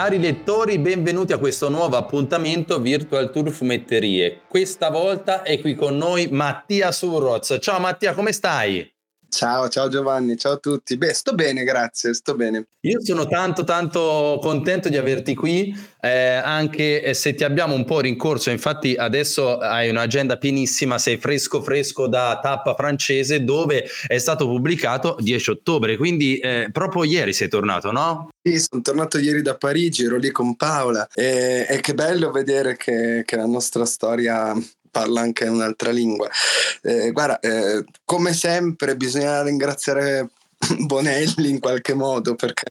Cari lettori, benvenuti a questo nuovo appuntamento Virtual Tour Fumetterie. Questa volta è qui con noi Mattia Surroz. Ciao Mattia, come stai? Ciao, ciao Giovanni, ciao a tutti. Beh, sto bene, grazie, sto bene. Io sono tanto, tanto contento di averti qui, eh, anche se ti abbiamo un po' rincorso, infatti adesso hai un'agenda pienissima, sei fresco fresco da tappa francese dove è stato pubblicato 10 ottobre, quindi eh, proprio ieri sei tornato, no? Sì, sono tornato ieri da Parigi, ero lì con Paola e, e che bello vedere che, che la nostra storia parla anche un'altra lingua. Eh, guarda, eh, come sempre bisogna ringraziare Bonelli in qualche modo perché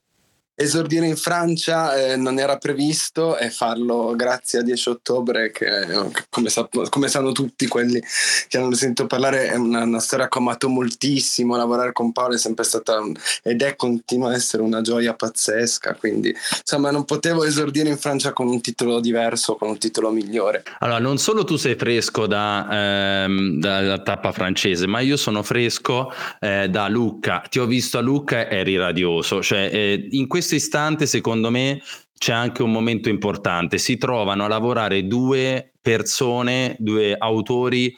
esordire in Francia eh, non era previsto e farlo grazie a 10 ottobre che come, sa- come, sanno tutti quelli che hanno sentito parlare è una, una storia che ho amato moltissimo. Lavorare con Paolo è sempre stata un, ed è continua a essere una gioia pazzesca. Quindi insomma non potevo esordire in Francia con un titolo diverso con un titolo migliore. Allora non solo tu sei fresco da, ehm, da tappa francese ma io sono fresco eh, da Lucca. Ti ho visto a Lucca eri radioso. Cioè eh, in questo questo istante, secondo me, c'è anche un momento importante. Si trovano a lavorare due persone, due autori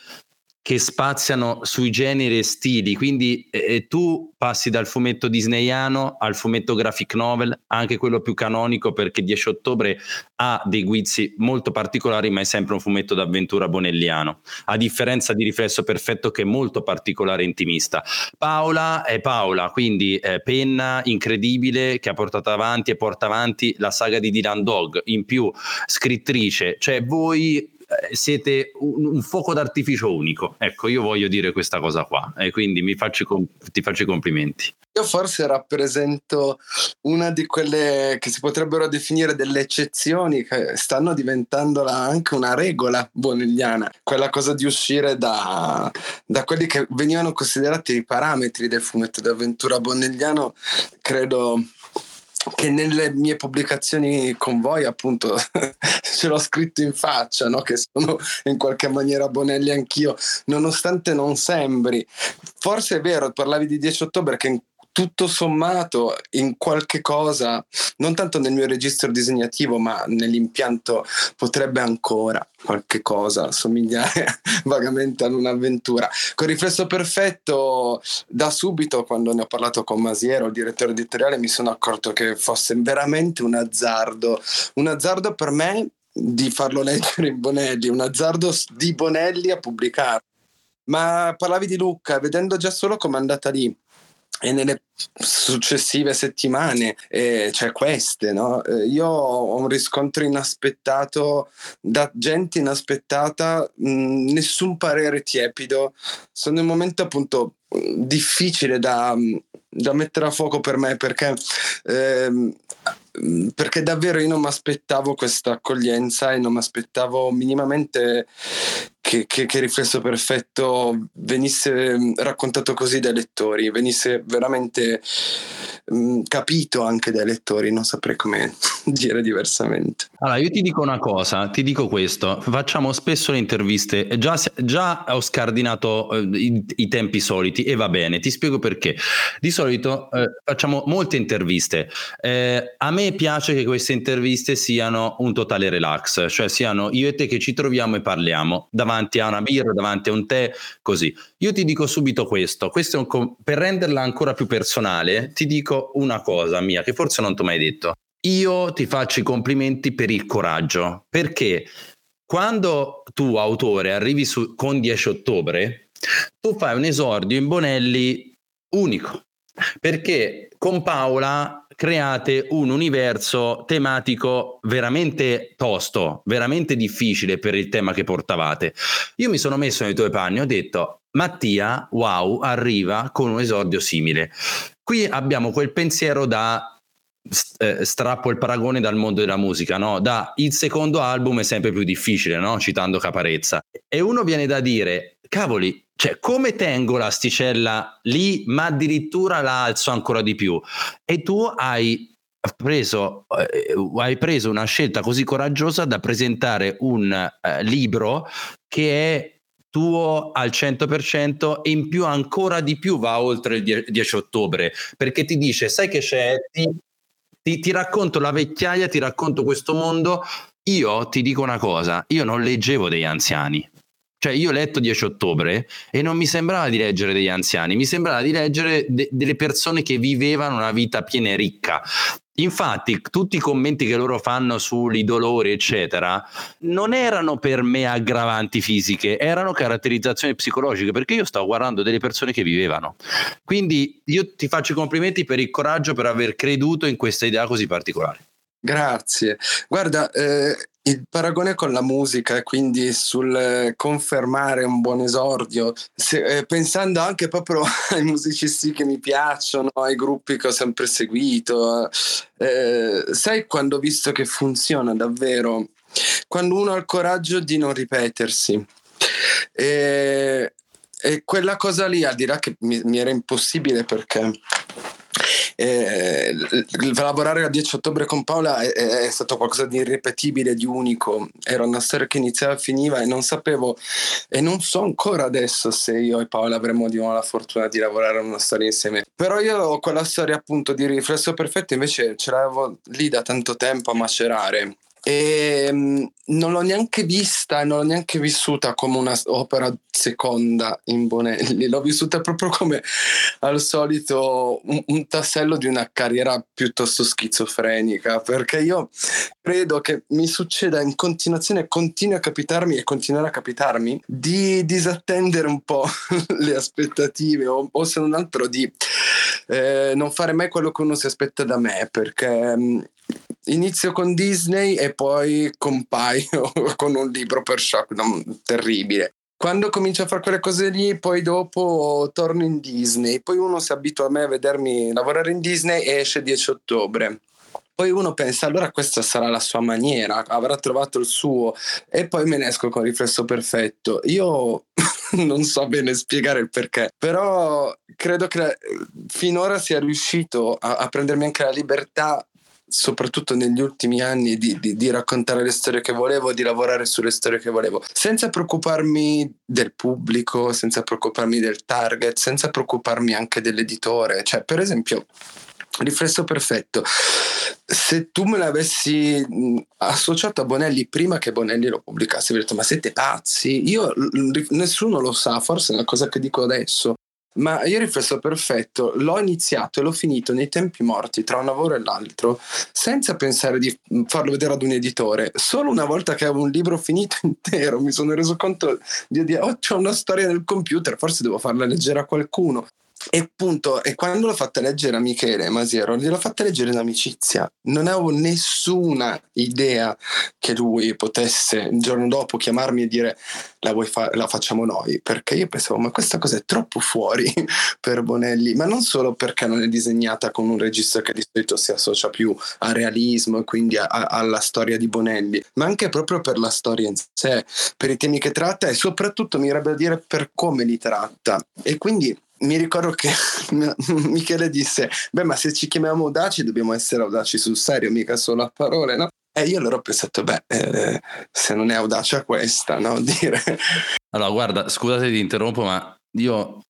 che spaziano sui generi e stili, quindi eh, tu passi dal fumetto disneyano al fumetto graphic novel, anche quello più canonico perché 10 ottobre ha dei guizzi molto particolari, ma è sempre un fumetto d'avventura bonelliano, a differenza di Riflesso Perfetto che è molto particolare e intimista. Paola è Paola, quindi eh, penna incredibile che ha portato avanti e porta avanti la saga di Dylan Dog, in più scrittrice, cioè voi siete un, un, fuoco d'artificio unico. Ecco, io voglio dire questa cosa qua e quindi faccio, ti faccio i complimenti. Io forse rappresento una di quelle che si potrebbero definire delle eccezioni che stanno diventando anche una regola bonelliana, quella cosa di uscire da, da quelli che venivano considerati i parametri del fumetto d'avventura bonelliano, credo che nelle mie pubblicazioni con voi appunto ce l'ho scritto in faccia, no? che sono in qualche maniera Bonelli anch'io, nonostante non sembri. Forse è vero, parlavi di 10 ottobre che tutto sommato in qualche cosa, non tanto nel mio registro disegnativo, ma nell'impianto potrebbe ancora qualche cosa somigliare vagamente ad un'avventura. Con Riflesso Perfetto, da subito, quando ne ho parlato con Masiero, il direttore editoriale, mi sono accorto che fosse veramente un azzardo. Un azzardo per me di farlo leggere in Bonelli, un azzardo di Bonelli a pubblicarlo. Ma parlavi di Lucca, vedendo già solo come è andata lì e nelle successive settimane, eh, cioè queste, no? Eh, io ho un riscontro inaspettato da gente inaspettata, mh, nessun parere tiepido. Sono in un momento appunto difficile da, da mettere a fuoco per me perché ehm, perché davvero io non mi aspettavo questa accoglienza e non mi aspettavo minimamente che, che, che, Riflesso Perfetto venisse raccontato così dai lettori, venisse veramente mh, mm, capito anche dai lettori, non saprei come dire diversamente. Allora, io ti dico una cosa, ti dico questo, facciamo spesso le interviste, già, già ho scardinato eh, i, i, tempi soliti e va bene, ti spiego perché. Di solito eh, facciamo molte interviste, eh, a me piace che queste interviste siano un totale relax, cioè siano io e te che ci troviamo e parliamo davanti a una birra, davanti a un tè, così. Io ti dico subito questo, questo un, per renderla ancora più personale, ti dico una cosa mia che forse non ti ho mai detto. Io ti faccio i complimenti per il coraggio, perché quando tu, autore, arrivi su, con 10 ottobre, tu fai un esordio in Bonelli unico, perché con Paola create un universo tematico veramente tosto, veramente difficile per il tema che portavate. Io mi sono messo nei tuoi panni ho detto, Mattia, wow, arriva con un esordio simile. Qui abbiamo quel pensiero da eh, strappo il paragone dal mondo della musica, no? Da il secondo album è sempre più difficile, no? Citando Caparezza. E uno viene da dire, cavoli, cioè, come tengo l'asticella lì, ma addirittura la alzo ancora di più? E tu hai preso, eh, hai preso una scelta così coraggiosa da presentare un eh, libro che è tuo al 100% e in più ancora di più va oltre il 10 ottobre perché ti dice sai che c'è ti, ti racconto la vecchiaia, ti racconto questo mondo. Io ti dico una cosa, io non leggevo degli anziani. Cioè, io ho letto 10 ottobre e non mi sembrava di leggere degli anziani, mi sembrava di leggere de- delle persone che vivevano una vita piena e ricca. Infatti, tutti i commenti che loro fanno sui dolori, eccetera, non erano per me aggravanti fisiche, erano caratterizzazioni psicologiche, perché io stavo guardando delle persone che vivevano. Quindi io ti faccio i complimenti per il coraggio per aver creduto in questa idea così particolare. Grazie. Guarda, eh, il paragone con la musica e quindi sul eh, confermare un buon esordio, se, eh, pensando anche proprio ai musicisti che mi piacciono, ai gruppi che ho sempre seguito, eh, sai quando ho visto che funziona davvero? Quando uno ha il coraggio di non ripetersi. E, e quella cosa lì, al di là che mi, mi era impossibile perché eh, lavorare il 10 ottobre con Paola è, è, stato qualcosa di irripetibile, di unico. Era una storia che iniziava e finiva e non sapevo e non so ancora adesso se io e Paola avremo di nuovo la fortuna di lavorare una storia insieme. Però io quella storia appunto di riflesso perfetto invece ce l'avevo lì da tanto tempo a macerare e mm, non l'ho neanche vista, non l'ho neanche vissuta come un'opera seconda in Bonelli, l'ho vissuta proprio come al solito un, un, tassello di una carriera piuttosto schizofrenica, perché io credo che mi succeda in continuazione, continui a capitarmi e continuerà a capitarmi, di disattendere un po' le aspettative o, o se non altro di eh, non fare mai quello che uno si aspetta da me, perché mm, inizio con Disney e poi compaio con un libro per shock no, terribile. Quando comincio a fare quelle cose lì, poi dopo torno in Disney. Poi uno si abitua a me a vedermi lavorare in Disney e esce 10 ottobre. Poi uno pensa, allora questa sarà la sua maniera, avrà trovato il suo, e poi me ne esco con riflesso perfetto. Io non so bene spiegare il perché, però credo che finora sia riuscito a, a prendermi anche la libertà soprattutto negli ultimi anni di, di, di, raccontare le storie che volevo, di lavorare sulle storie che volevo, senza preoccuparmi del pubblico, senza preoccuparmi del target, senza preoccuparmi anche dell'editore. Cioè, per esempio, riflesso perfetto. Se tu me l'avessi associato a Bonelli prima che Bonelli lo pubblicasse, avrei detto: Ma siete pazzi? Io nessuno lo sa, forse è una cosa che dico adesso. Ma io riflesso perfetto, l'ho iniziato e l'ho finito nei tempi morti tra un lavoro e l'altro, senza pensare di farlo vedere ad un editore. Solo una volta che avevo un libro finito intero mi sono reso conto di dire, oh, c'ho una storia nel computer, forse devo farla leggere a qualcuno. E appunto, e quando l'ho fatta leggere a Michele Masiero, gliel'ho fatta leggere in amicizia. Non avevo nessuna idea che lui potesse il giorno dopo chiamarmi e dire la, fa- la facciamo noi, perché io pensavo, ma questa cosa è troppo fuori per Bonelli, ma non solo perché non è disegnata con un regista che di solito si associa più a realismo e quindi a- a- alla storia di Bonelli, ma anche proprio per la storia in sé, per i temi che tratta e soprattutto mi verrebbe a dire per come li tratta. E quindi mi ricordo che Michele disse: Beh, ma se ci chiamiamo audaci dobbiamo essere audaci sul serio, mica solo a parole, no? E io allora ho pensato: Beh, eh, se non è audacia questa, no? Dire. Allora, guarda, scusate ti interrompo, ma io,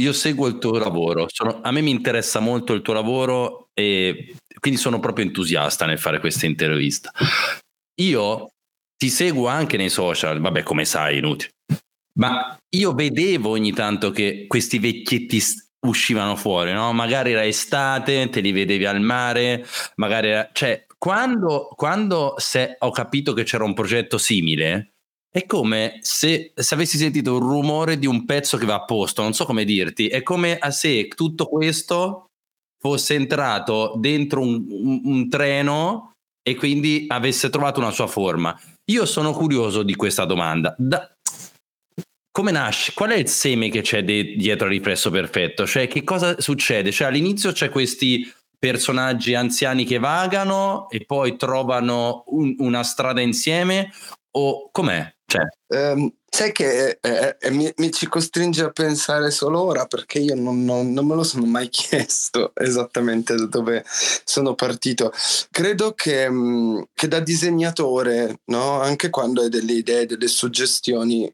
io seguo il tuo lavoro. Sono, a me mi interessa molto il tuo lavoro e quindi sono proprio entusiasta nel fare questa intervista. Io ti seguo anche nei social, vabbè, come sai, inutile. Ma io vedevo ogni tanto che questi vecchietti uscivano fuori, no? Magari era estate, te li vedevi al mare, magari era... Cioè, quando, quando ho capito che c'era un progetto simile, è come se, se, avessi sentito il rumore di un pezzo che va a posto, non so come dirti, è come se tutto questo fosse entrato dentro un, un, un treno e quindi avesse trovato una sua forma. Io sono curioso di questa domanda. Da, come nasce? Qual è il seme che c'è de- dietro al riflesso perfetto? Cioè, che cosa succede? Cioè, all'inizio c'è questi personaggi anziani che vagano e poi trovano un- una strada insieme o com'è? Cioè. Um, sai che eh, eh, mi, mi, ci costringe a pensare solo ora perché io non, non, non, me lo sono mai chiesto esattamente da dove sono partito. Credo che, mm, che da disegnatore, no? anche quando hai delle idee, delle suggestioni,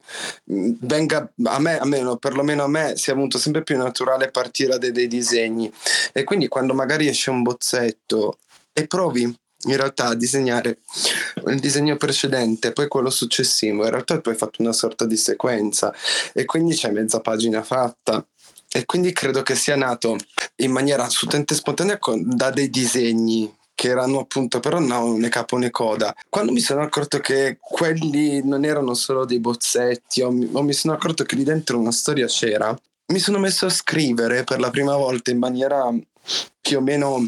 mm, venga a me, almeno perlomeno a me, sia venuto sempre più naturale partire da dei, dei disegni. E quindi quando magari esce un bozzetto e provi in realtà a disegnare il disegno precedente, poi quello successivo. In realtà tu hai fatto una sorta di sequenza e quindi c'è mezza pagina fatta. E quindi credo che sia nato in maniera assolutamente spontanea da dei disegni che erano appunto però no, né capo né coda. Quando mi sono accorto che quelli non erano solo dei bozzetti o mi, o mi sono accorto che lì dentro una storia c'era, mi sono messo a scrivere per la prima volta in maniera più o meno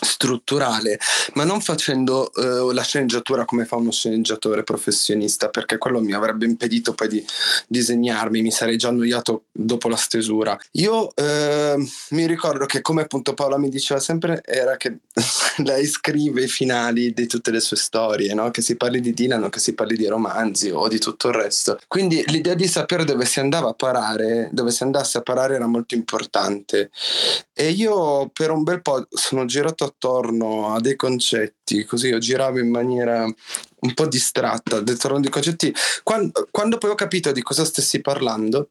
strutturale, ma non facendo uh, la sceneggiatura come fa uno sceneggiatore professionista, perché quello mi avrebbe impedito poi di disegnarmi, mi sarei già annoiato dopo la stesura. Io uh, mi ricordo che come appunto Paola mi diceva sempre era che lei scrive i finali di tutte le sue storie, no? che si parli di Dylan che si parli di romanzi o di tutto il resto. Quindi l'idea di sapere dove si andava a parare, dove si andasse a parare era molto importante. E io per un bel po' sono girato attorno a dei concetti, così io giravo in maniera un po' distratta attorno dei concetti. Quando, quando poi ho capito di cosa stessi parlando,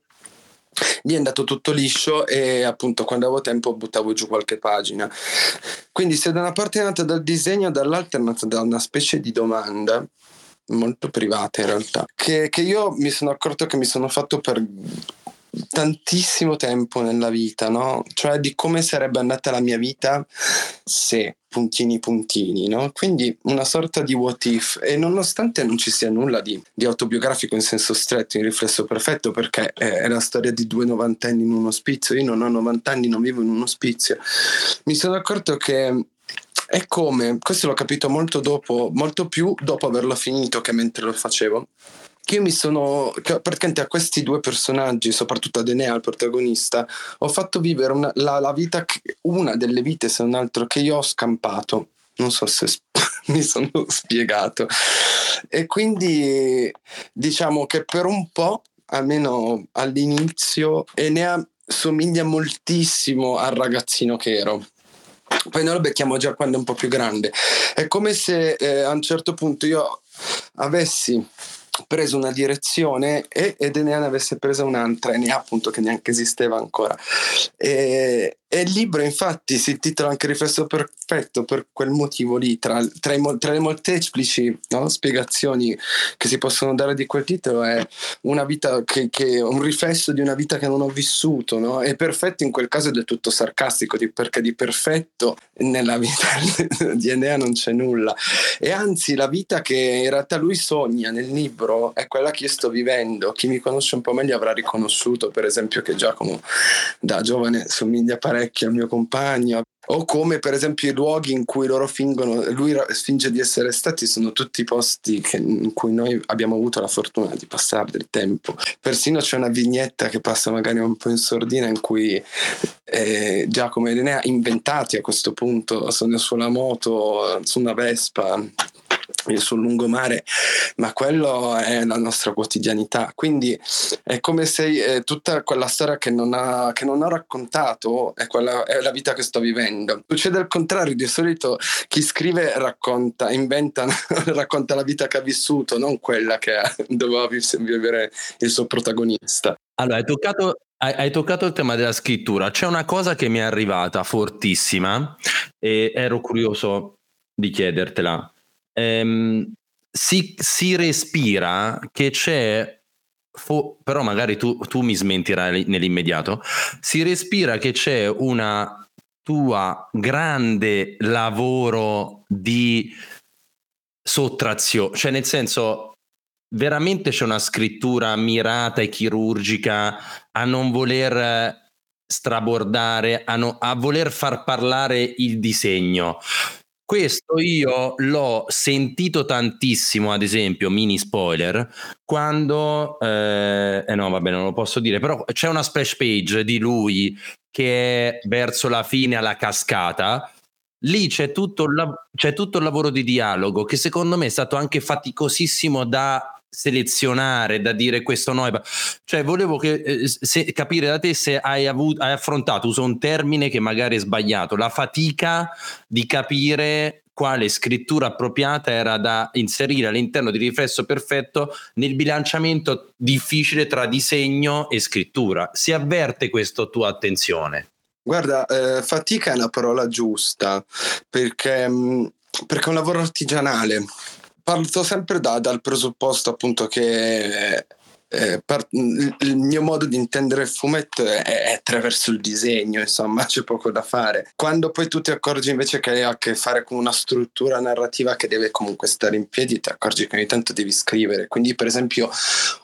mi è andato tutto liscio e appunto quando avevo tempo buttavo giù qualche pagina. Quindi se da una parte è nata dal disegno, dall'altra è nata da una specie di domanda molto privata in realtà, che, che io mi sono accorto che mi sono fatto per tantissimo tempo nella vita, no? Cioè di come sarebbe andata la mia vita se puntini puntini, no? Quindi una sorta di what if e nonostante non ci sia nulla di, di autobiografico in senso stretto, in riflesso perfetto, perché è la storia di due novantenni in un ospizio, io non ho 90 anni, non vivo in un ospizio, mi sono accorto che è come, questo l'ho capito molto dopo, molto più dopo averlo finito che mentre lo facevo, che io mi sono praticamente a questi due personaggi, soprattutto ad Enea, il protagonista, ho fatto vivere una, la, la, vita, una delle vite, se non altro, che io ho scampato. Non so se mi sono spiegato. E quindi diciamo che per un po', almeno all'inizio, Enea somiglia moltissimo al ragazzino che ero. Poi noi lo becchiamo già quando è un po' più grande. È come se eh, a un certo punto io avessi preso una direzione e, ed ne avesse presa un'altra, e appunto che neanche esisteva ancora. E, e il libro infatti si intitola anche Riflesso Perfetto per quel motivo lì, tra, tra, i, tra le molteplici no, spiegazioni che si possono dare di quel titolo è una vita che, che un riflesso di una vita che non ho vissuto, no? e perfetto in quel caso è del tutto sarcastico, di, perché di perfetto nella vita di Enea non c'è nulla, e anzi la vita che in realtà lui sogna nel libro è quella che io sto vivendo, chi mi conosce un po' meglio avrà riconosciuto per esempio che Giacomo da giovane somiglia parecchio parecchio al mio compagno, o come per esempio i luoghi in cui loro fingono, lui finge di essere stati, sono tutti posti che, in cui noi abbiamo avuto la fortuna di passare del tempo. Persino c'è una vignetta che passa magari un po' in sordina in cui eh, Giacomo e Enea inventati a questo punto sono sulla moto, su una Vespa sul lungomare, ma quello è la nostra quotidianità. Quindi è come se eh, tutta quella storia che non, ha, che non ho raccontato è, quella, è la vita che sto vivendo. Succede al contrario, di solito chi scrive racconta, inventa, racconta la vita che ha vissuto, non quella che doveva vivere il suo protagonista. Allora, hai toccato, hai, hai toccato il tema della scrittura. C'è una cosa che mi è arrivata fortissima e ero curioso di chiedertela ehm, si, si, respira che c'è, fo- però magari tu, tu mi smentirai nell'immediato, si respira che c'è una tua grande lavoro di sottrazione, cioè nel senso veramente c'è una scrittura mirata e chirurgica a non voler strabordare, a, no, a voler far parlare il disegno. Questo io l'ho sentito tantissimo, ad esempio, mini spoiler, quando, eh, eh, no vabbè non lo posso dire, però c'è una splash page di lui che è verso la fine alla cascata, lì c'è tutto, il, c'è tutto il lavoro di dialogo che secondo me è stato anche faticosissimo da selezionare, da dire questo no. Cioè, volevo che, eh, se, capire da te se hai, avuto, hai affrontato, uso un termine che magari è sbagliato, la fatica di capire quale scrittura appropriata era da inserire all'interno di riflesso perfetto nel bilanciamento difficile tra disegno e scrittura. Si avverte questa tua attenzione? Guarda, eh, fatica è una parola giusta perché, mm, perché è un lavoro artigianale. Parto sempre da, dal presupposto appunto che eh, per, il mio modo di intendere il fumetto è, è, attraverso il disegno, insomma, c'è poco da fare. Quando poi tu ti accorgi invece che hai a che fare con una struttura narrativa che deve comunque stare in piedi, ti accorgi che ogni tanto devi scrivere. Quindi, per esempio,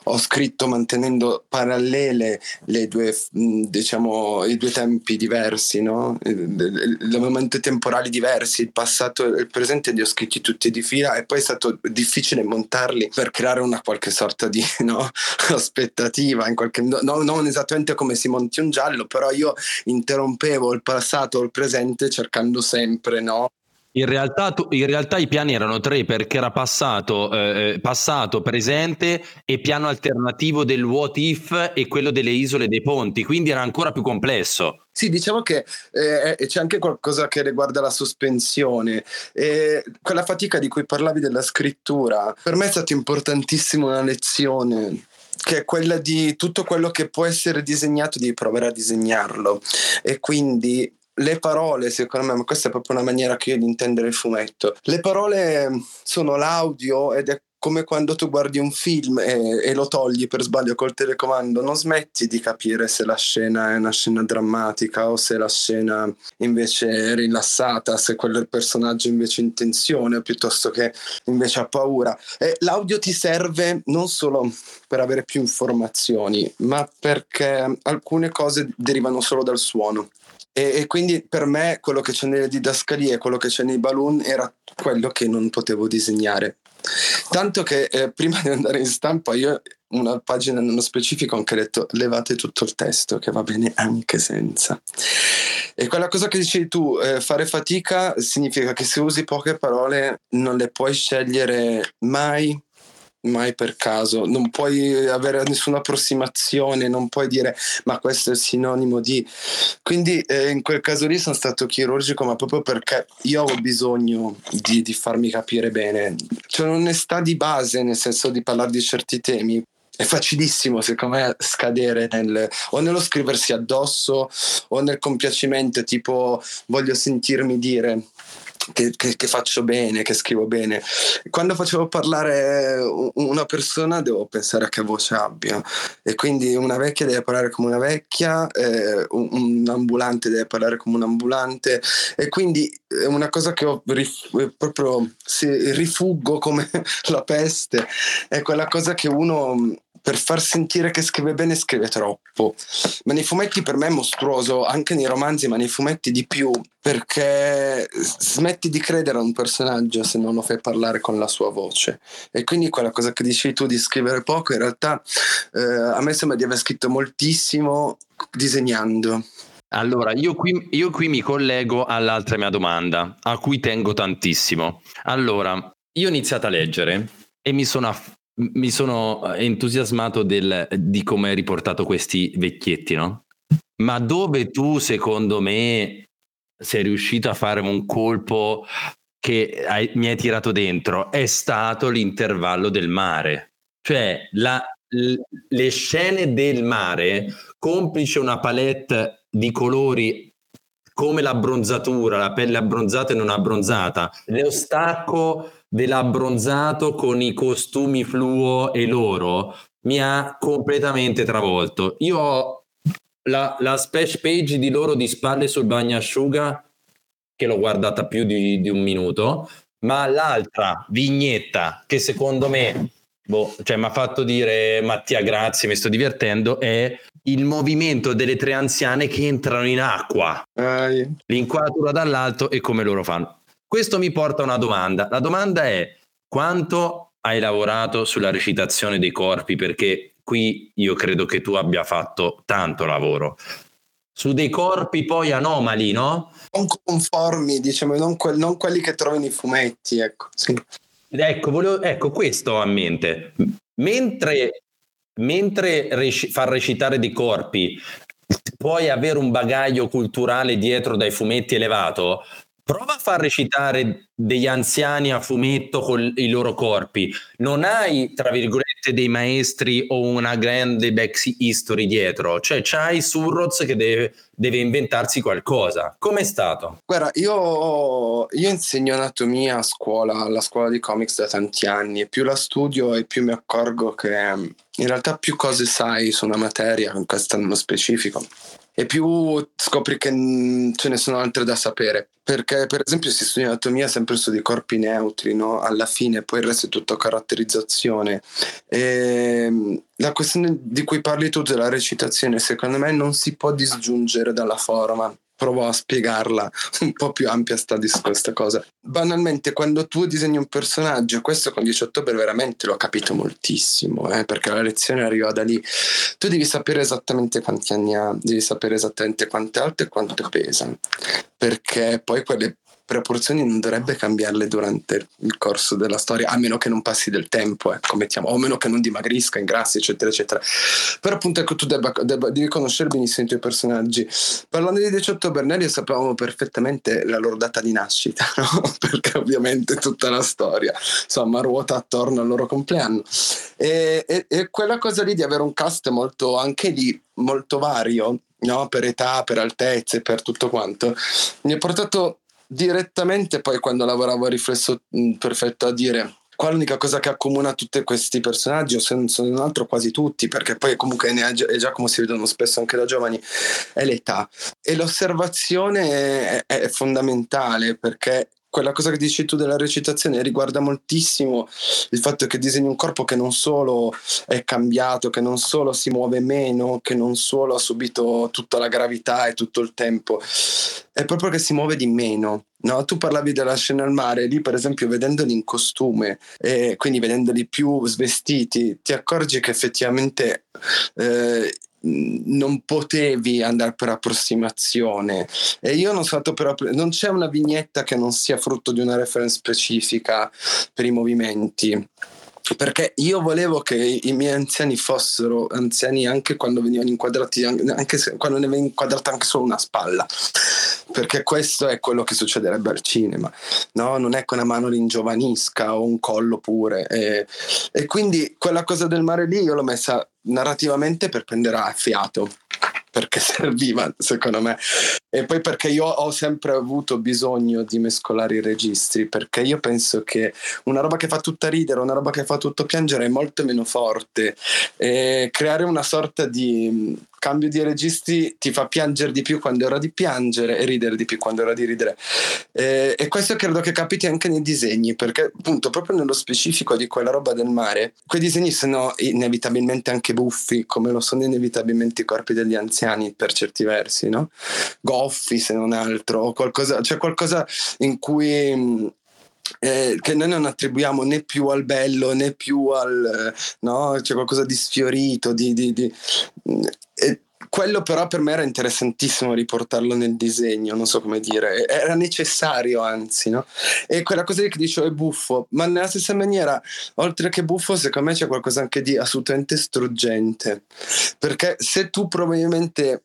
ho scritto mantenendo parallele le due, diciamo, i due tempi diversi, no? I momenti temporali diversi, il passato e il presente, li ho scritti tutti di fila e poi è stato difficile montarli per creare una qualche sorta di no? aspettativa, in qualche, no, non esattamente come si monti un giallo, però io interrompevo il passato o il presente cercando sempre no, in realtà, tu, in realtà, i piani erano tre perché era passato, eh, eh, passato, presente e piano alternativo del what if e quello delle isole dei ponti, quindi era ancora più complesso. Sì, diciamo che eh, eh c'è anche qualcosa che riguarda la sospensione. E quella fatica di cui parlavi della scrittura, per me è stata importantissima una lezione che è quella di tutto quello che può essere disegnato, di provare a disegnarlo. E quindi le parole, secondo me, ma questa è proprio una maniera che io di intendere il fumetto. Le parole sono l'audio ed è come quando tu guardi un film e, e, lo togli per sbaglio col telecomando, non smetti di capire se la scena è una scena drammatica o se la scena invece è rilassata, se è il personaggio invece in tensione piuttosto che invece ha paura. E l'audio ti serve non solo per avere più informazioni, ma perché alcune cose derivano solo dal suono. E, e, quindi per me quello che c'è nelle didascalie, quello che c'è nei balloon era quello che non potevo disegnare. Tanto che eh, prima di andare in stampa io una pagina nello specifico ho anche detto levate tutto il testo che va bene anche senza. E quella cosa che dicevi tu, eh, fare fatica significa che se usi poche parole non le puoi scegliere mai mai per caso, non puoi avere nessuna approssimazione, non puoi dire ma questo è sinonimo di... Quindi eh, in quel caso lì sono stato chirurgico, ma proprio perché io ho bisogno di, di farmi capire bene. C'è un'onestà di base, nel senso di parlare di certi temi, è facilissimo secondo me scadere nel, o nello scriversi addosso o nel compiacimento tipo voglio sentirmi dire che, che, che, faccio bene, che scrivo bene. Quando facevo parlare una persona devo pensare a che voce abbia e quindi una vecchia deve parlare come una vecchia, eh, un, ambulante deve parlare come un ambulante e quindi è una cosa che ho rif- proprio si, rifuggo come la peste, è quella cosa che uno per far sentire che scrive bene scrive troppo. Ma nei fumetti per me è mostruoso, anche nei romanzi, ma nei fumetti di più, perché smetti di credere a un personaggio se non lo fai parlare con la sua voce. E quindi quella cosa che dicevi tu di scrivere poco, in realtà eh, a me sembra di aver scritto moltissimo disegnando. Allora, io qui, io qui mi collego all'altra mia domanda, a cui tengo tantissimo. Allora, io ho iniziato a leggere e mi sono aff- mi sono entusiasmato del, di come hai riportato questi vecchietti, no? Ma dove tu, secondo me, sei riuscito a fare un colpo che hai, mi hai tirato dentro è stato l'intervallo del mare. Cioè, la, le scene del mare, complice una palette di colori come l'abbronzatura, la pelle abbronzata e non abbronzata, lo stacco dell'abbronzato con i costumi fluo e loro mi ha completamente travolto. Io ho la, la splash page di loro di spalle sul bagnasciuga che l'ho guardata più di, di un minuto, ma l'altra vignetta che secondo me boh, cioè, mi ha fatto dire Mattia grazie, mi sto divertendo, è il movimento delle tre anziane che entrano in acqua, Ai. l'inquadratura dall'alto e come loro fanno. Questo mi porta a una domanda. La domanda è quanto hai lavorato sulla recitazione dei corpi? Perché qui io credo che tu abbia fatto tanto lavoro. Su dei corpi poi anomali, no? Non conformi, diciamo, non, que- non quelli che trovi nei fumetti, ecco. Sì. Ecco, volevo, ecco, questo a mente. Mentre, mentre rec- far recitare dei corpi puoi avere un bagaglio culturale dietro dai fumetti elevato, Prova a far recitare degli anziani a fumetto con i loro corpi. Non hai, tra virgolette, dei maestri o una grande back history dietro. Cioè, c'hai Surroz che deve, deve inventarsi qualcosa. Com'è stato? Guarda, io, io insegno anatomia a scuola, alla scuola di comics da tanti anni e più la studio e più mi accorgo che in realtà più cose sai su una materia, in questo specifico, e più scopri che ce ne sono altre da sapere. Perché, per esempio, si studia anatomia sempre su dei corpi neutri, no? alla fine, poi il resto è tutto caratterizzazione. E ehm, la questione di cui parli tu della recitazione, secondo me, non si può disgiungere dalla forma provo a spiegarla un po' più ampia sta, questa cosa. Banalmente, quando tu disegni un personaggio, questo con 18 ottobre veramente l'ho capito moltissimo, eh, perché la lezione arriva da lì. Tu devi sapere esattamente quanti anni ha, devi sapere esattamente quanto è alto e quanto pesa, perché poi quelle proporzioni non dovrebbe cambiarle durante il corso della storia, a meno che non passi del tempo, ecco, mettiamo, o a meno che non dimagrisca, ingrassi, eccetera, eccetera. Però appunto ecco, tu debba, debba, devi conoscere benissimo i tuoi personaggi. Parlando di 18 Bernelli sapevamo perfettamente la loro data di nascita, no? perché ovviamente tutta la storia, insomma, ruota attorno al loro compleanno. E, e, e quella cosa lì di avere un cast molto, anche lì, molto vario, no? per età, per altezze, per tutto quanto, mi ha portato direttamente poi quando lavoravo a Riflesso Perfetto a dire qual è l'unica cosa che accomuna tutti questi personaggi, o se non altro quasi tutti, perché poi comunque è già come si vedono spesso anche da giovani, è l'età. E l'osservazione è, è fondamentale perché quella cosa che dici tu della recitazione riguarda moltissimo il fatto che disegni un corpo che non solo è cambiato, che non solo si muove meno, che non solo ha subito tutta la gravità e tutto il tempo, è proprio che si muove di meno. No, tu parlavi della scena al mare, lì per esempio vedendoli in costume e quindi vedendoli più svestiti, ti accorgi che effettivamente eh, non potevi andare per approssimazione. E io non stato per non c'è una vignetta che non sia frutto di una reference specifica per i movimenti perché io volevo che i miei anziani fossero anziani anche quando venivano inquadrati, anche se, quando ne veniva inquadrata anche solo una spalla, perché questo è quello che succederebbe al cinema, no? non è che una mano ringiovanisca o un collo pure. E, e quindi quella cosa del mare lì io l'ho messa narrativamente per prendere a fiato perché serviva secondo me. E poi perché io ho sempre avuto bisogno di mescolare i registri perché io penso che una roba che fa tutta ridere una roba che fa tutto piangere è molto meno forte. E creare una sorta di cambio di registri ti fa piangere di più quando è ora di piangere e ridere di più quando è ora di ridere. Eh, e questo credo che capiti anche nei disegni, perché appunto proprio nello specifico di quella roba del mare, quei disegni sono inevitabilmente anche buffi, come lo sono inevitabilmente i corpi degli anziani per certi versi, no? Goffi se non altro, o qualcosa, cioè qualcosa in cui eh, che noi non attribuiamo né più al bello né più al no c'è qualcosa di sfiorito di, di, di eh, quello però per me era interessantissimo riportarlo nel disegno, non so come dire, era necessario anzi, no? E quella cosa che dicevo è buffo, ma nella stessa maniera, oltre che buffo, secondo me c'è qualcosa anche di assolutamente struggente, perché se tu probabilmente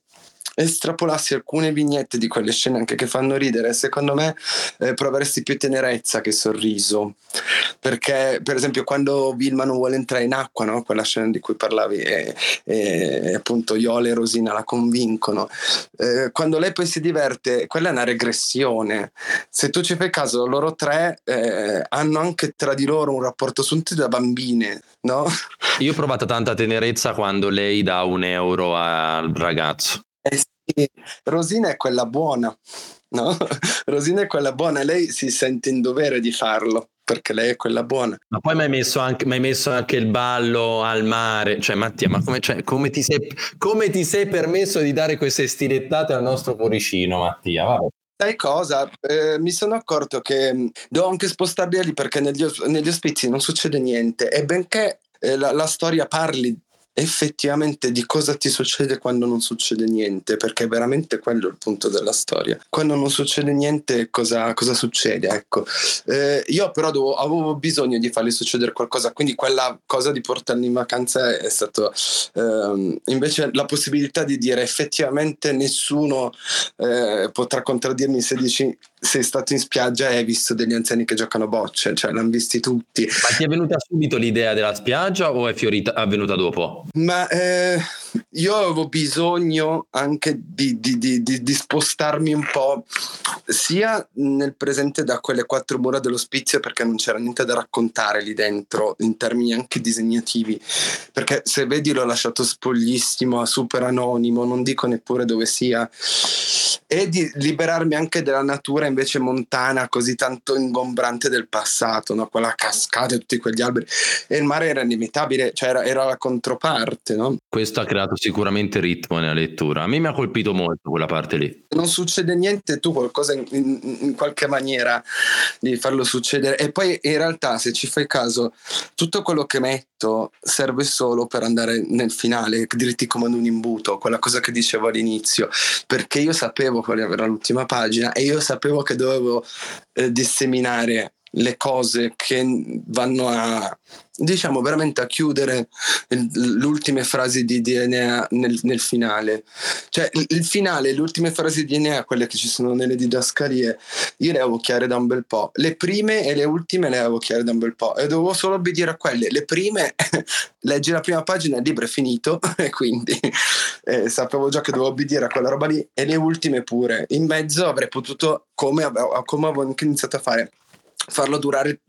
estrapolassi alcune vignette di quelle scene anche che fanno ridere, secondo me eh, proveresti più tenerezza che sorriso. Perché, per esempio, quando Vilma non vuole entrare in acqua, no? quella scena di cui parlavi, e, e appunto Iola e Rosina la convincono, eh, quando lei poi si diverte, quella è una regressione. Se tu ci fai caso, loro tre eh, hanno anche tra di loro un rapporto sunto da bambine. No? Io ho provato tanta tenerezza quando lei dà un euro al ragazzo. Eh sì, Rosina è quella buona, no? Rosina è quella buona lei si sente in dovere di farlo perché lei è quella buona. Ma poi mi hai messo anche, messo anche il ballo al mare, cioè Mattia, ma come, cioè, come, ti sei, come, ti sei, permesso di dare queste stilettate al nostro cuoricino, Mattia? Vabbè. Sai cosa? Eh, mi sono accorto che mm, devo anche spostarli lì perché negli, negli ospizi non succede niente e benché eh, la, la storia parli effettivamente di cosa ti succede quando non succede niente, perché è veramente quello il punto della storia. Quando non succede niente, cosa, cosa succede? Ecco. Eh, io però dovevo, avevo bisogno di fargli succedere qualcosa, quindi quella cosa di portarli in vacanza è stato eh, invece la possibilità di dire effettivamente nessuno eh, potrà contraddirmi se dici sei stato in spiaggia e hai visto degli anziani che giocano a bocce, cioè l'hanno visti tutti. Ma ti è venuta subito l'idea della spiaggia o è fiorita, avvenuta dopo? Ma eh, io avevo bisogno anche di, di, di, di, spostarmi un po' sia nel presente da quelle quattro mura dell'ospizio perché non c'era niente da raccontare lì dentro in termini anche disegnativi perché se vedi l'ho lasciato spoglissimo super anonimo non dico neppure dove sia e di liberarmi anche della natura invece montana così tanto ingombrante del passato no? quella cascata e tutti quegli alberi e il mare era inimitabile cioè era, era la controparte no? questo ha creato sicuramente ritmo nella lettura. A me mi ha colpito molto quella parte lì. Non succede niente tu qualcosa in, in, in qualche maniera di farlo succedere. E poi in realtà se ci fai caso tutto quello che metto serve solo per andare nel finale dritti come un imbuto quella cosa che dicevo all'inizio. Perché io sapevo quale era l'ultima pagina e io sapevo che dovevo eh, disseminare le cose che vanno a diciamo veramente a chiudere le ultime frasi di DNA nel, nel finale. Cioè il, il, finale le ultime frasi di DNA quelle che ci sono nelle didascalie io le avevo chiare da un bel po' le prime e le ultime le avevo chiare da un bel po' e dovevo solo obbedire a quelle. Le prime leggi la prima pagina il libro è finito e quindi eh, sapevo già che dovevo obbedire a quella roba lì e le ultime pure. In mezzo avrei potuto come, come avevo anche iniziato a fare farlo durare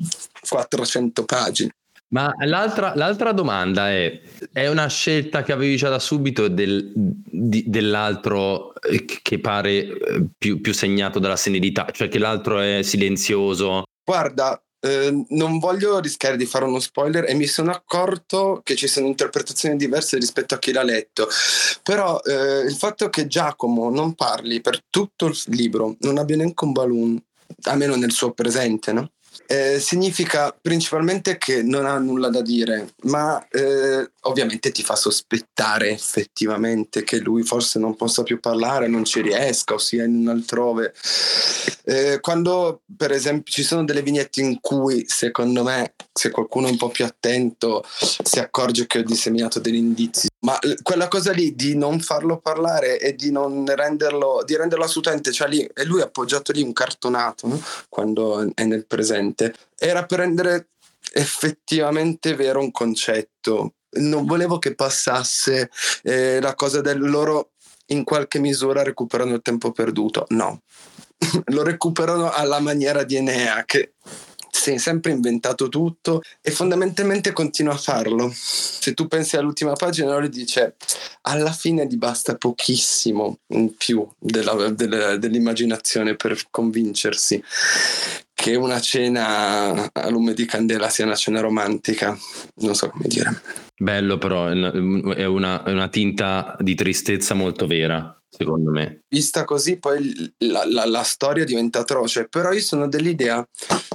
400 pagine. Ma l'altra, l'altra, domanda è, è una scelta che avevi già da subito del, di, dell'altro eh, che pare eh, più, più, segnato dalla senilità, cioè che l'altro è silenzioso? Guarda, eh, non voglio rischiare di fare uno spoiler e mi sono accorto che ci sono interpretazioni diverse rispetto a chi l'ha letto, però eh, il fatto che Giacomo non parli per tutto il libro, non abbia neanche un balloon, almeno nel suo presente, no? Eh, significa principalmente che non ha nulla da dire, ma eh, ovviamente ti fa sospettare effettivamente che lui forse non possa più parlare, non ci riesca o sia in un altrove. Eh, quando per esempio ci sono delle vignette in cui secondo me se qualcuno è un po' più attento si accorge che ho disseminato degli indizi, ma quella cosa lì di non farlo parlare e di non renderlo, di renderlo assolutamente, cioè lì, e lui appoggiato lì un cartonato no? quando è nel presente, era per rendere effettivamente vero un concetto non volevo che passasse eh, la cosa del loro in qualche misura recuperano il tempo perduto. No, lo recuperano alla maniera di Enea che si è sempre inventato tutto e fondamentalmente continua a farlo. Se tu pensi all'ultima pagina, lui dice alla fine gli basta pochissimo in più della, della, dell'immaginazione per convincersi che una cena a lume di candela sia una cena romantica. Non so come dire. Bello però, è una, è una tinta di tristezza molto vera secondo me. Vista così poi la, la, la, storia diventa atroce, però io sono dell'idea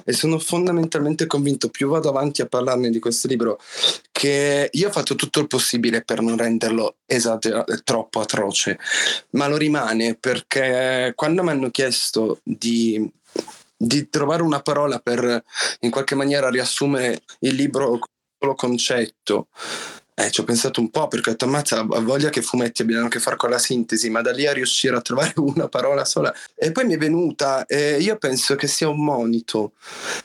e sono fondamentalmente convinto, più vado avanti a parlarne di questo libro, che io ho fatto tutto il possibile per non renderlo esagerato, troppo atroce, ma lo rimane perché quando mi hanno chiesto di di trovare una parola per in qualche maniera riassumere il libro solo concetto. Eh, ci ho pensato un po' perché ammazza ha voglia che fumetti abbiano a che fare con la sintesi, ma da lì a riuscire a trovare una parola sola. E poi mi è venuta, e io penso che sia un monito,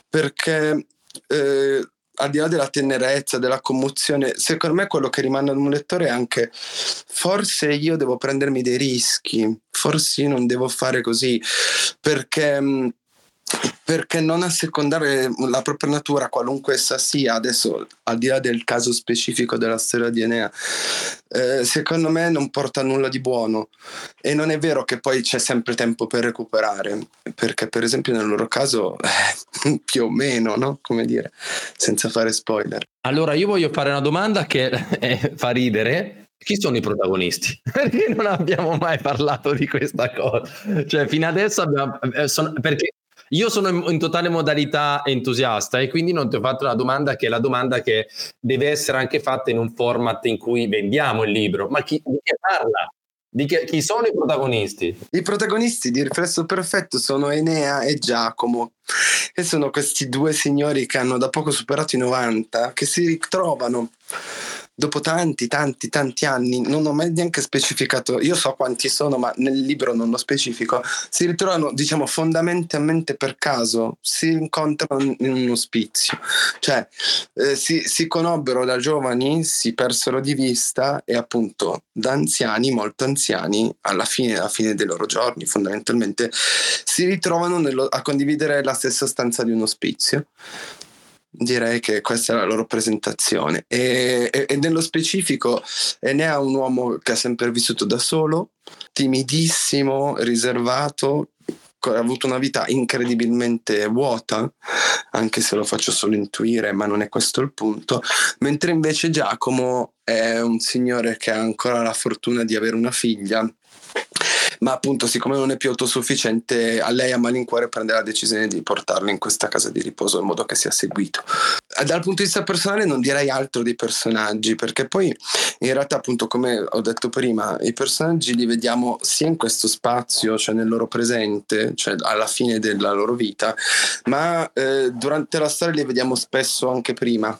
perché eh, al di là della tenerezza, della commozione, secondo me quello che rimane ad un lettore è anche forse io devo prendermi dei rischi, forse io non devo fare così, perché perché non assecondare la propria natura, qualunque essa sia, adesso al di là del caso specifico della storia di Enea, eh, secondo me non porta nulla di buono. E non è vero che poi c'è sempre tempo per recuperare, perché per esempio nel loro caso eh, più o meno, no? Come dire, senza fare spoiler. Allora io voglio fare una domanda che eh, fa ridere, chi sono i protagonisti? Perché non abbiamo mai parlato di questa cosa? Cioè, fino adesso abbiamo. Eh, sono, perché io sono in, totale modalità entusiasta e quindi non ti ho fatto una domanda che è la domanda che deve essere anche fatta in un format in cui vendiamo il libro. Ma chi, che parla? Di che, chi sono i protagonisti? I protagonisti di Riflesso Perfetto sono Enea e Giacomo, che sono questi due signori che hanno da poco superato i 90, che si ritrovano dopo tanti, tanti, tanti anni, non ho mai neanche specificato, io so quanti sono, ma nel libro non lo specifico, si ritrovano, diciamo, fondamentalmente per caso, si incontrano in un ospizio, cioè eh, si, si conobbero da giovani, si persero di vista e appunto da anziani, molto anziani, alla fine, alla fine dei loro giorni, fondamentalmente, si ritrovano nello, a condividere la stessa stanza di un ospizio direi che questa è la loro presentazione. E, e, e nello specifico Enea è un uomo che ha sempre vissuto da solo, timidissimo, riservato, ha avuto una vita incredibilmente vuota, anche se lo faccio solo intuire, ma non è questo il punto, mentre invece Giacomo è un signore che ha ancora la fortuna di avere una figlia ma appunto siccome non è più autosufficiente a lei a malincuore prende la decisione di portarlo in questa casa di riposo in modo che sia seguito. Dal punto di vista personale non direi altro dei personaggi perché poi in realtà appunto come ho detto prima i personaggi li vediamo sia in questo spazio cioè nel loro presente cioè alla fine della loro vita ma eh, durante la storia li vediamo spesso anche prima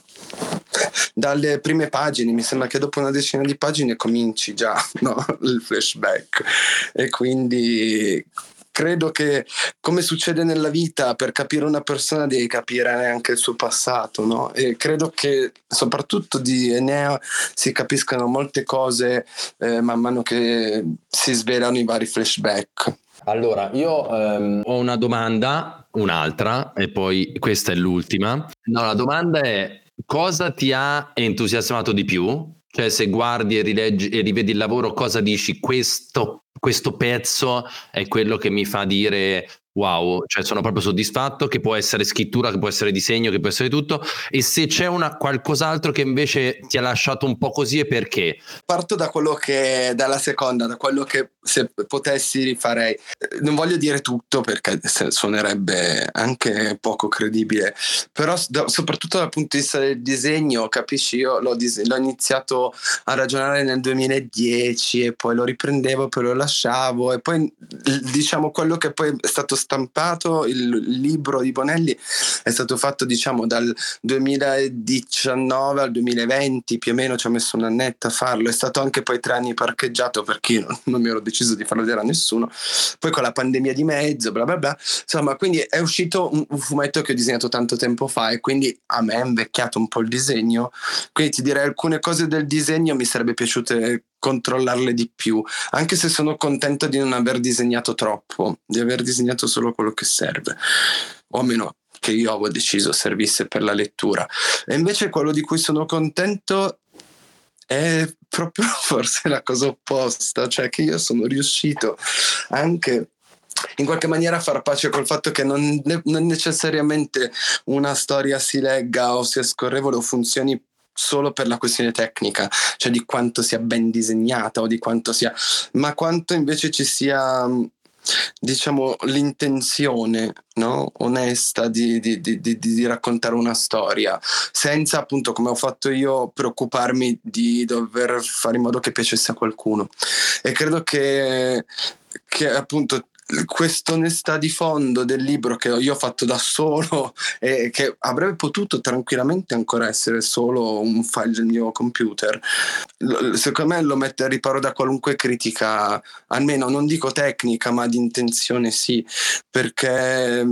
dalle prime pagine, mi sembra che dopo una decina di pagine cominci già no? il flashback e quindi credo che come succede nella vita per capire una persona devi capire anche il suo passato no? e credo che soprattutto di Enea si capiscano molte cose eh, man mano che si svelano i vari flashback allora, io ehm, ho una domanda, un'altra, e poi questa è l'ultima. No, la domanda è cosa ti ha entusiasmato di più? Cioè, se guardi e, rileggi, e rivedi il lavoro, cosa dici? Questo, questo pezzo è quello che mi fa dire wow, cioè sono proprio soddisfatto, che può essere scrittura, che può essere disegno, che può essere tutto, e se c'è una, qualcos'altro che invece ti ha lasciato un po' così e perché? Parto da quello che, dalla seconda, da quello che se potessi rifarei. Non voglio dire tutto perché suonerebbe anche poco credibile, però soprattutto dal punto di vista del disegno, capisci, io l'ho, dis- l'ho iniziato a ragionare nel 2010 e poi lo riprendevo, poi lo lasciavo e poi diciamo quello che poi è stato stampato, il libro di Bonelli è stato fatto diciamo dal 2019 al 2020, più o meno ci ho messo un annetto a farlo, è stato anche poi tre anni parcheggiato perché io non mi ero deciso di farlo vedere a nessuno, poi con la pandemia di mezzo, bla bla bla, insomma quindi è uscito un, un fumetto che ho disegnato tanto tempo fa e quindi a me è invecchiato un po' il disegno, quindi ti direi alcune cose del disegno mi sarebbe piaciute controllarle di più, anche se sono contento di non aver disegnato troppo, di aver disegnato solo quello che serve, o almeno che io avevo deciso servisse per la lettura. E invece quello di cui sono contento è proprio forse la cosa opposta, cioè che io sono riuscito anche in qualche maniera a far pace col fatto che non, non necessariamente una storia si legga o sia scorrevole o funzioni solo per la questione tecnica, cioè di quanto sia ben disegnata o di quanto sia, ma quanto invece ci sia diciamo l'intenzione no? onesta di, di, di, di, raccontare una storia senza appunto come ho fatto io preoccuparmi di dover fare in modo che piacesse a qualcuno e credo che, che appunto questa onestà di fondo del libro che io ho fatto da solo e che avrebbe potuto tranquillamente ancora essere solo un file del mio computer, secondo me lo mette a riparo da qualunque critica, almeno non dico tecnica, ma di intenzione sì, perché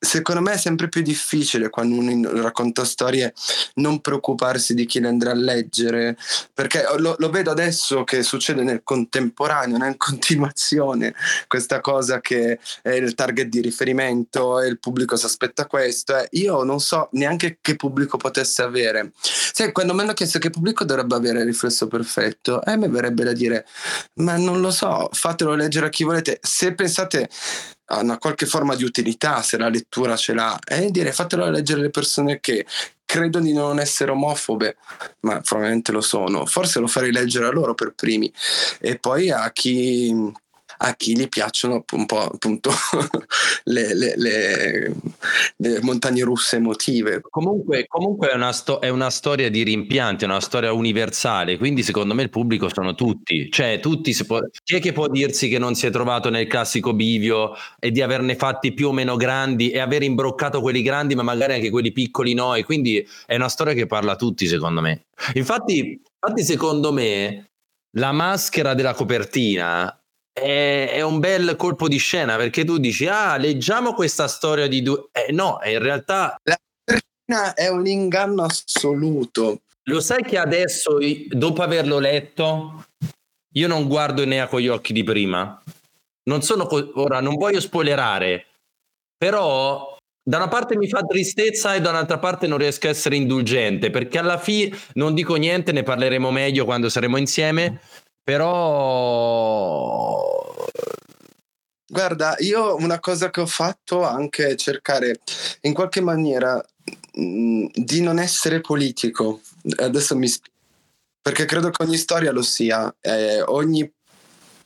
secondo me è sempre più difficile quando uno racconta storie non preoccuparsi di chi le andrà a leggere, perché lo, lo, vedo adesso che succede nel contemporaneo, nel continuazione, questa cosa che è il target di riferimento e il pubblico si aspetta questo. Eh, io non so neanche che pubblico potesse avere. Sai, quando mi hanno chiesto che pubblico dovrebbe avere il riflesso perfetto, eh, me verrebbe da dire, ma non lo so, fatelo leggere a chi volete. Se pensate a una qualche forma di utilità, se la lettura ce l'ha, e dire fatelo leggere le persone che credono di non essere omofobe, ma probabilmente lo sono. Forse lo farei leggere a loro per primi. E poi a chi a chi gli piacciono un po' appunto le, le, le, le, montagne russe emotive. Comunque, comunque è, una sto- è, una storia di rimpianti, è una storia universale, quindi secondo me il pubblico sono tutti, cioè tutti si può... chi è che può dirsi che non si è trovato nel classico bivio e di averne fatti più o meno grandi e aver imbroccato quelli grandi ma magari anche quelli piccoli no e quindi è una storia che parla a tutti secondo me. Infatti Infatti, secondo me, la maschera della copertina è, è, un bel colpo di scena perché tu dici, ah, leggiamo questa storia di due. Eh, no, in realtà. La copertina è un inganno assoluto. Lo sai che adesso, dopo averlo letto, io non guardo Enea con gli occhi di prima. Non sono co- ora, non voglio spoilerare, però da una parte mi fa tristezza e da un'altra parte non riesco a essere indulgente perché alla fine non dico niente, ne parleremo meglio quando saremo insieme, però Guarda, io una cosa che ho fatto anche cercare in qualche maniera mh, mm, di non essere politico. Adesso mi spiego. Perché credo che ogni storia lo sia. Eh, ogni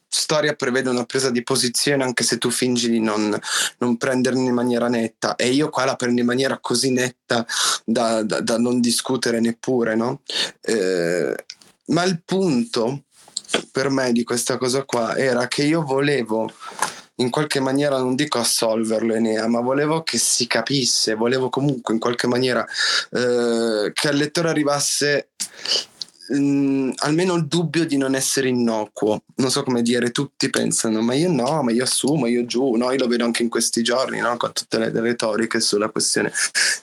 storia prevede una presa di posizione anche se tu fingi di non, non prenderne in maniera netta e io qua la prendo in maniera così netta da, da, da non discutere neppure, no? Eh, ma il punto per me di questa cosa qua era che io volevo in qualche maniera non dico assolverlo Enea, ma volevo che si capisse, volevo comunque in qualche maniera eh, che al lettore arrivasse mh, mm, almeno il dubbio di non essere innocuo. Non so come dire, tutti pensano, ma io no, ma io assumo, io giù, no, io lo vedo anche in questi giorni, no? con tutte le retoriche sulla questione,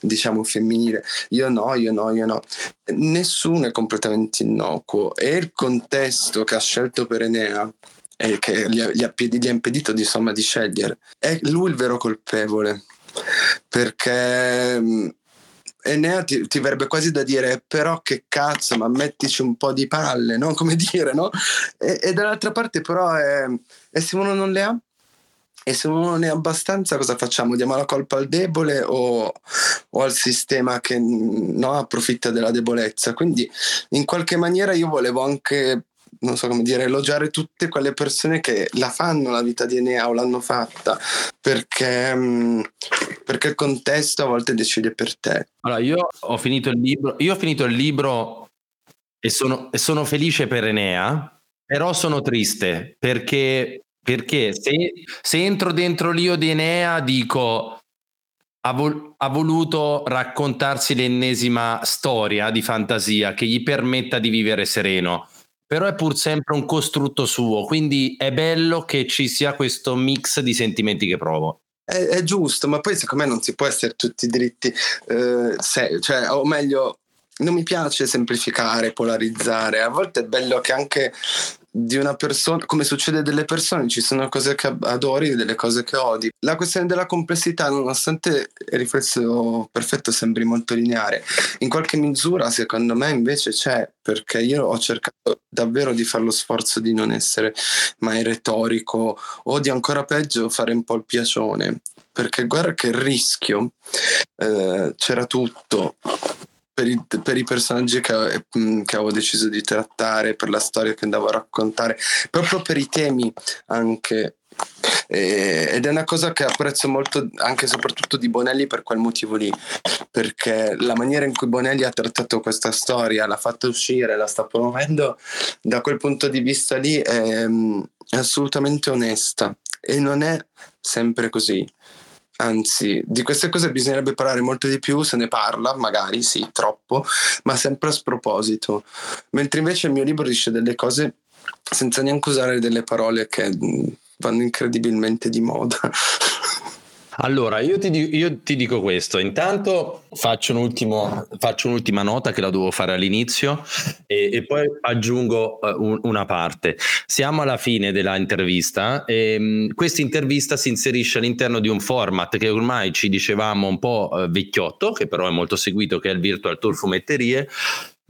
diciamo, femminile. Io no, io no, io no. Nessuno è completamente innocuo e il contesto che ha scelto per Enea e che gli ha, gli ha, gli ha impedito di, insomma, di scegliere, è lui il vero colpevole perché mm, Enea ti, ti, verrebbe quasi da dire però che cazzo ma mettici un po' di palle no? come dire no? E, e dall'altra parte però è, e se uno non le ha e se uno non ha abbastanza cosa facciamo? Diamo la colpa al debole o, o al sistema che no, approfitta della debolezza quindi in qualche maniera io volevo anche non so come dire, elogiare tutte quelle persone che la fanno la vita di Enea o l'hanno fatta, perché, mm, perché il contesto a volte decide per te. Allora, io ho finito il libro, io ho finito il libro e sono, e sono felice per Enea, però sono triste perché, perché se, se entro dentro l'io di Enea dico ha, vol- ha, voluto raccontarsi l'ennesima storia di fantasia che gli permetta di vivere sereno però è pur sempre un costrutto suo, quindi è bello che ci sia questo mix di sentimenti che provo. È, è giusto, ma poi secondo me non si può essere tutti diritti, eh, se, cioè, o meglio, non mi piace semplificare, polarizzare, a volte è bello che anche di una persona, come succede delle persone, ci sono cose che adori e delle cose che odi. La questione della complessità, nonostante il riflesso perfetto sembri molto lineare, in qualche misura secondo me invece c'è, perché io ho cercato davvero di fare lo sforzo di non essere mai retorico o di ancora peggio fare un po' il piacione, perché guarda che rischio, eh, c'era tutto per i, per i personaggi che, mm, che, avevo deciso di trattare, per la storia che andavo a raccontare, proprio per i temi anche. Ed è una cosa che apprezzo molto anche e soprattutto di Bonelli per quel motivo lì, perché la maniera in cui Bonelli ha trattato questa storia, l'ha fatta uscire, la sta promuovendo, da quel punto di vista lì è, mm, è assolutamente onesta e non è sempre così anzi di queste cose bisognerebbe parlare molto di più, se ne parla, magari sì, troppo, ma sempre a sproposito, mentre invece il mio libro dice delle cose senza neanche usare delle parole che mm, vanno incredibilmente di moda. Allora, io ti, io ti, dico questo. Intanto faccio, un faccio, un'ultima nota che la devo fare all'inizio e, e poi aggiungo uh, un, una parte. Siamo alla fine dell'intervista e um, questa intervista si inserisce all'interno di un format che ormai ci dicevamo un po' uh, vecchiotto, che però è molto seguito, che è il Virtual Tour Fumetterie,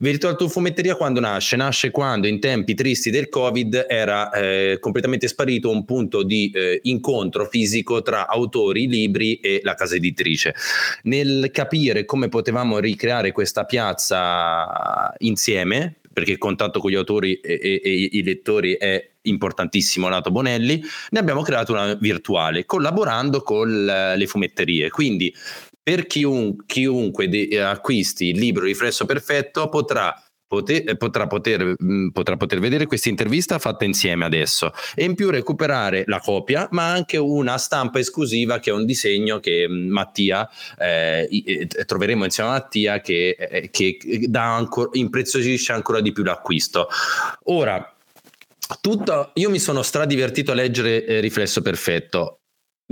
Virtual Tour Fumetteria quando nasce? Nasce quando in tempi tristi del Covid era eh, completamente sparito un punto di eh, incontro fisico tra autori, libri e la casa editrice. Nel capire come potevamo ricreare questa piazza insieme, perché il contatto con gli autori e, e, e i lettori è importantissimo lato Bonelli, ne abbiamo creato una virtuale collaborando con le fumetterie. Quindi per chiun, chiunque de- acquisti il libro Riflesso Perfetto potrà poter, potrà, poter, potrà poter vedere questa intervista fatta insieme adesso e in più recuperare la copia, ma anche una stampa esclusiva che è un disegno che Mattia eh, troveremo insieme a Mattia che, eh, che ancora, impreziosisce ancora di più l'acquisto. Ora, tutto, io mi sono stradivertito a leggere eh, Riflesso Perfetto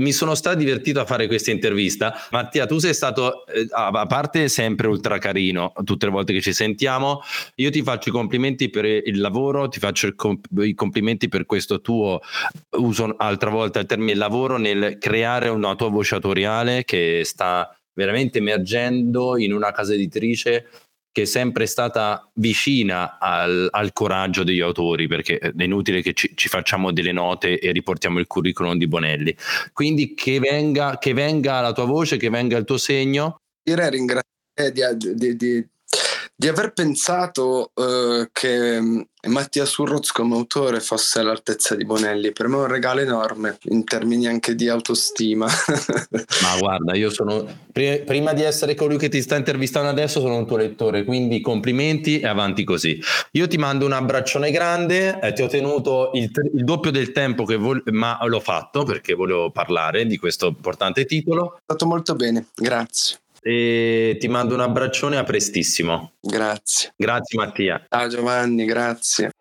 mi sono stato divertito a fare questa intervista. Mattia, tu sei stato, eh, a parte sempre ultra carino tutte le volte che ci sentiamo, io ti faccio i complimenti per il lavoro, ti faccio i complimenti per questo tuo, uso altra volta il termine lavoro, nel creare una tua voce autoriale che sta veramente emergendo in una casa editrice che è sempre stata vicina al, al, coraggio degli autori, perché è inutile che ci, ci, facciamo delle note e riportiamo il curriculum di Bonelli. Quindi che venga, che venga la tua voce, che venga il tuo segno. Direi ringraziare di, di, di di aver pensato uh, che mm, Mattia Surroz come autore fosse all'altezza di Bonelli. Per me è un regalo enorme in termini anche di autostima. Ma guarda, io sono prima di essere colui che ti sta intervistando adesso, sono un tuo lettore, quindi complimenti e avanti così. Io ti mando un abbraccione grande, eh, ti ho tenuto il, il doppio del tempo che vol- ma l'ho fatto perché volevo parlare di questo importante titolo. È stato molto bene, grazie e ti mando un abbraccione a prestissimo. Grazie. Grazie Mattia. Ciao Giovanni, grazie.